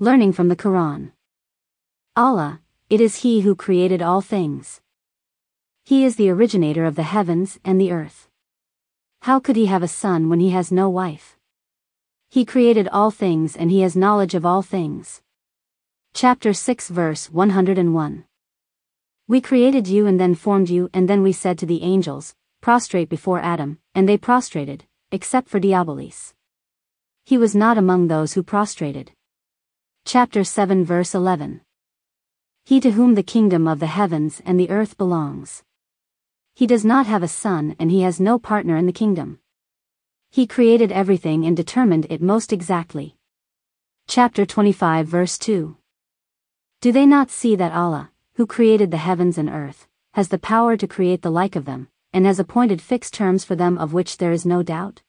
Learning from the Quran. Allah, it is He who created all things. He is the originator of the heavens and the earth. How could he have a son when he has no wife? He created all things and he has knowledge of all things. Chapter 6 verse 101 We created you and then formed you and then we said to the angels, prostrate before Adam, and they prostrated, except for Diabolis. He was not among those who prostrated. Chapter 7 verse 11 He to whom the kingdom of the heavens and the earth belongs. He does not have a son and he has no partner in the kingdom. He created everything and determined it most exactly. Chapter 25 verse 2 Do they not see that Allah, who created the heavens and earth, has the power to create the like of them, and has appointed fixed terms for them of which there is no doubt?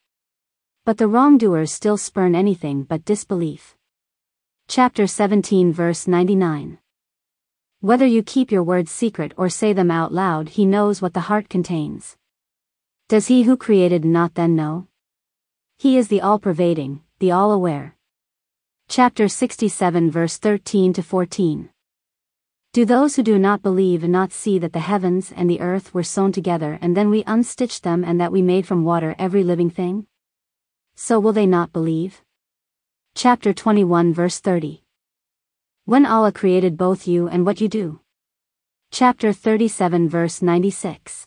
But the wrongdoers still spurn anything but disbelief. Chapter 17 verse 99 whether you keep your words secret or say them out loud, he knows what the heart contains. Does he who created not then know? He is the all-pervading, the all-aware. Chapter 67 verse 13 to 14. Do those who do not believe and not see that the heavens and the earth were sewn together and then we unstitched them and that we made from water every living thing? So will they not believe? Chapter 21 verse 30. When Allah created both you and what you do. Chapter 37 verse 96.